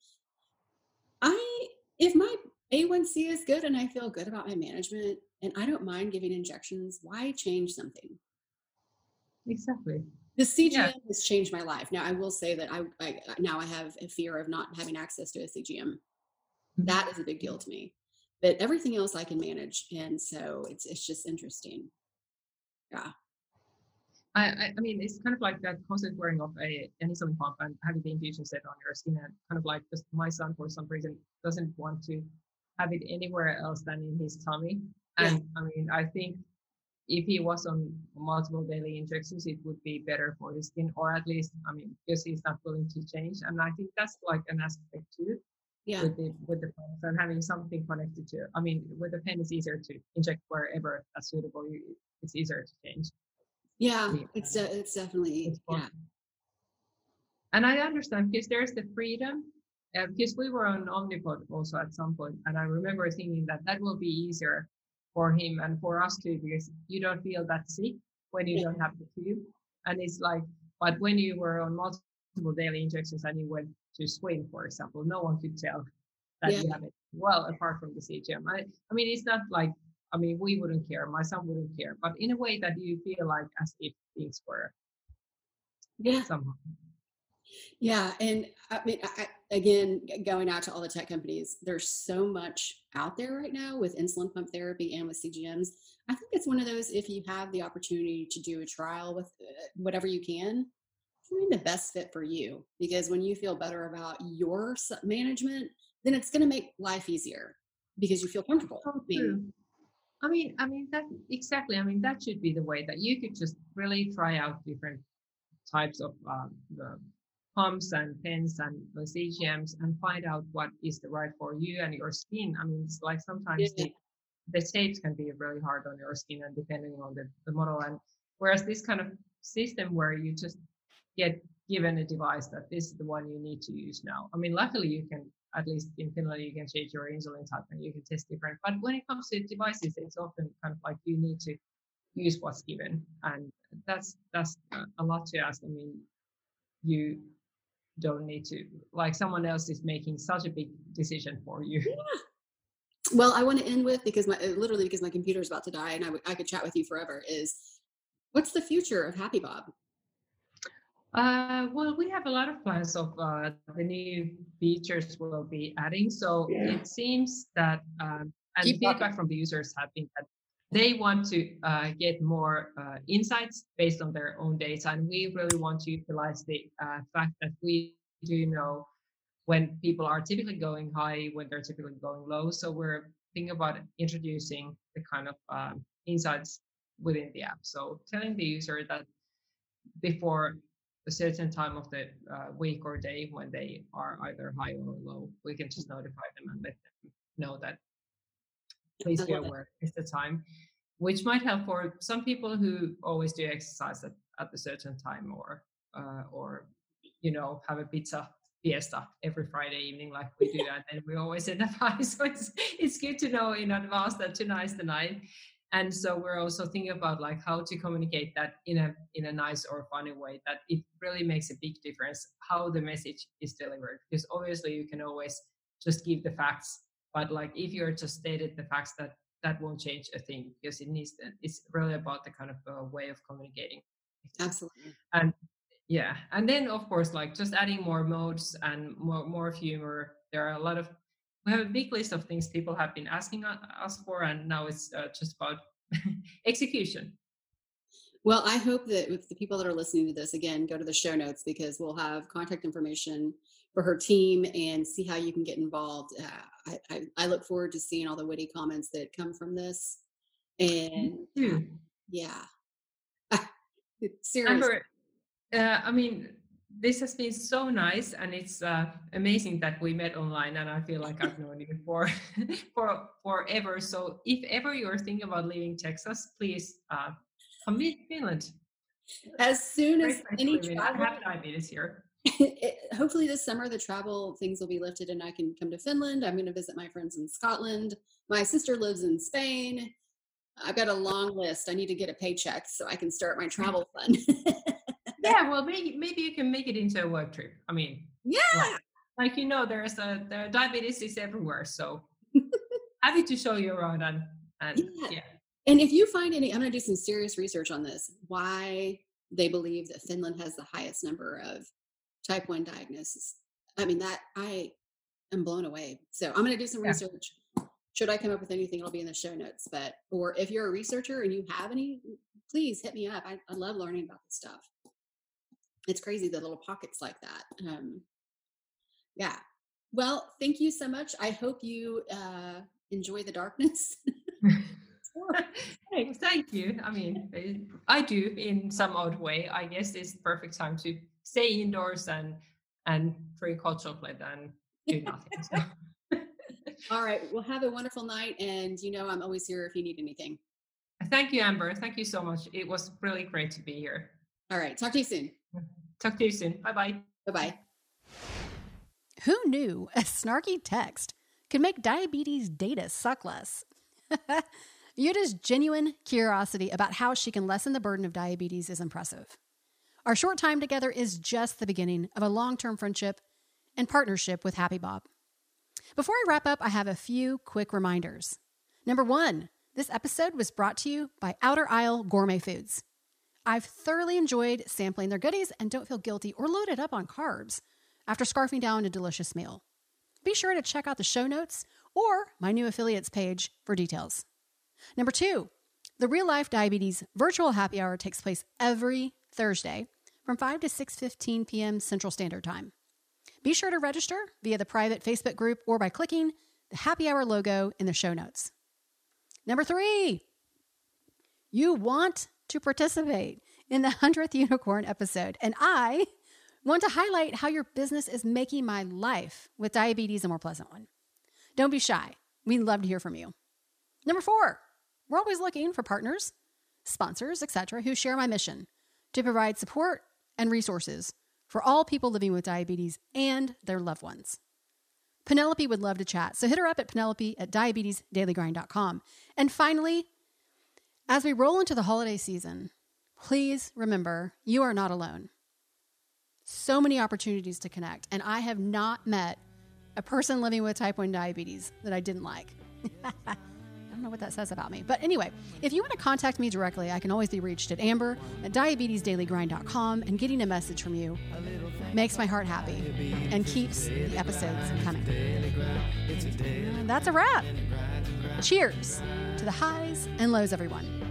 i if my a1c is good and i feel good about my management and i don't mind giving injections why change something Exactly. the CGM Yeah. has changed my life. Now I will say that I, I now I have a fear of not having access to a CGM. Mhm. That is a big deal to me. But everything else I can manage, and so it's it's just interesting. I, I I mean, it's kind of like that constant wearing of a an insulin pump and having the infusion set on your skin, and kind of like just my son for some reason doesn't want to have it anywhere else than in his tummy. Yeah. And I mean, I think if he was on multiple daily injections, it would be better for his skin, or at least, I mean, because he's not willing to change. And I think that's like an aspect too Yeah, with the with the pens and having something connected to. I mean, with the pen, it's easier to inject wherever that's suitable. It's easier to change. Yeah, Yeah. it's de- it's definitely It's yeah, And I understand because there's the freedom. Uh, because we were on Omnipod also at some point, and I remember thinking that that will be easier for him and for us too, because you don't feel that sick when you Yeah. don't have the tube. And it's like, but when you were on multiple daily injections and you went to swim, for example, no one could tell that you Yeah. have it. Well, apart from the CGM, I, I mean, it's not like I mean, we wouldn't care, my son wouldn't care, but in a way that you feel like as if things were yeah. somehow. Yeah, and I mean, I, again, going out to all the tech companies, there's so much out there right now with insulin pump therapy and with CGMs. I think it's one of those if you have the opportunity to do a trial with uh, whatever you can, find the best fit for you. Because when you feel better about your management, then it's going to make life easier because you feel comfortable. So true. I mean, I mean that exactly. I mean that should be the way that you could just really try out different types of um, the pumps and pens and the CGMs and find out what is the right for you and your skin. I mean, it's like sometimes yeah. the, the tapes can be really hard on your skin and depending on the, the model. And whereas this kind of system where you just get given a device that this is the one you need to use now. I mean, luckily you can, at least in Finland, you can change your insulin type and you can test different. But when it comes to devices, it's often kind of like you need to use what's given. And that's, that's a lot to ask. I mean, you don't need to, like someone else is making such a big decision for you. Well, I want to end with because my literally because my computer is about to die and I, w- I could chat with you forever is what's the future of Happy Bob? Uh, well, we have a lot of plans of uh, the new features we'll be adding. So yeah. it seems that, um, and Keep feedback talking. from the users have been that they want to uh, get more uh, insights based on their own data. And we really want to utilize the uh, fact that we do know when people are typically going high, when they're typically going low. So we're thinking about introducing the kind of um, insights within the app. So telling the user that before a certain time of the uh, week or day when they are either high or low, we can just notify them and let them know that please be aware it's the time, which might help for some people who always do exercise at, at a certain time or uh, or you know have a pizza fiesta every Friday evening like we do, and then we always end up high. So it's it's good to know in advance that tonight's the night and so we're also thinking about like how to communicate that in a in a nice or funny way that it really makes a big difference how the message is delivered. Because obviously you can always just give the facts but like if you're just stated the facts that that won't change a thing because it needs to, it's really about the kind of uh, way of communicating. Absolutely. And yeah. And then of course like just adding more modes and more more humor. There are a lot of we have a big list of things people have been asking us for, and now it's uh, just about execution. Well, I hope that with the people that are listening to this, again, go to the show notes because we'll have contact information for her team and see how you can get involved. Uh, I, I, I, look forward to seeing all the witty comments that come from this. And yeah, seriously. Amber, uh, I mean, this has been so nice and it's uh, amazing that we met online and i feel like i've known you for for forever. So if ever you're thinking about leaving texas please uh, come to finland. As soon as any travel, I have diabetes here hopefully this summer the travel things will be lifted and i can come to finland. I'm going to visit my friends in scotland. My sister lives in spain. I've got a long list. I need to get a paycheck so i can start my travel fund yeah, well, maybe maybe you can make it into a work trip. I mean, yeah, like, like you know, there's a there diabetes is everywhere, so happy to show you around and and yeah. yeah. And if you find any, I'm going to do some serious research on this. Why they believe that Finland has the highest number of type one diagnosis. I mean, that I am blown away. So I'm going to do some yeah. research. Should I come up with anything, it'll be in the show notes. But or if you're a researcher and you have any, please hit me up. I, I love learning about this stuff it's crazy the little pockets like that um, yeah. Well thank you so much. I hope you uh, enjoy the darkness. Hey, thank you. I mean eh, i do in some odd way i guess it's the perfect time to stay indoors and and drink hot chocolate and do nothing so. all right well have a wonderful night and you know i'm always here if you need anything. Thank you amber. Thank you so much. It was really great to be here. All right talk to you soon Talk to you soon. Bye bye. Bye bye. Who knew a snarky text could make diabetes data suck less? Jutta's genuine curiosity about how she can lessen the burden of diabetes is impressive. Our short time together is just the beginning of a long term friendship and partnership with Happy Bob. Before I wrap up, I have a few quick reminders. Number one, this episode was brought to you by Outer Aisle Gourmet Foods. I've thoroughly enjoyed sampling their goodies and don't feel guilty or loaded up on carbs after scarfing down a delicious meal. Be sure to check out the show notes or my new affiliates page for details. Number two, the Real Life Diabetes virtual happy hour takes place every Thursday from 5 to 6:15 p.m. Central Standard Time. Be sure to register via the private Facebook group or by clicking the happy hour logo in the show notes. Number 3, you want to participate in the 100th Unicorn episode. And I want to highlight how your business is making my life with diabetes a more pleasant one. Don't be shy. We'd love to hear from you. Number four, we're always looking for partners, sponsors, etc., who share my mission to provide support and resources for all people living with diabetes and their loved ones. Penelope would love to chat, so hit her up at penelope at diabetesdailygrind.com. And finally, as we roll into the holiday season, please remember you are not alone. So many opportunities to connect, and I have not met a person living with type 1 diabetes that I didn't like. I don't know what that says about me. But anyway, if you want to contact me directly, I can always be reached at amber at diabetesdailygrind.com. And getting a message from you makes my heart happy and keeps the episodes coming. That's a wrap. Cheers to the highs and lows, everyone.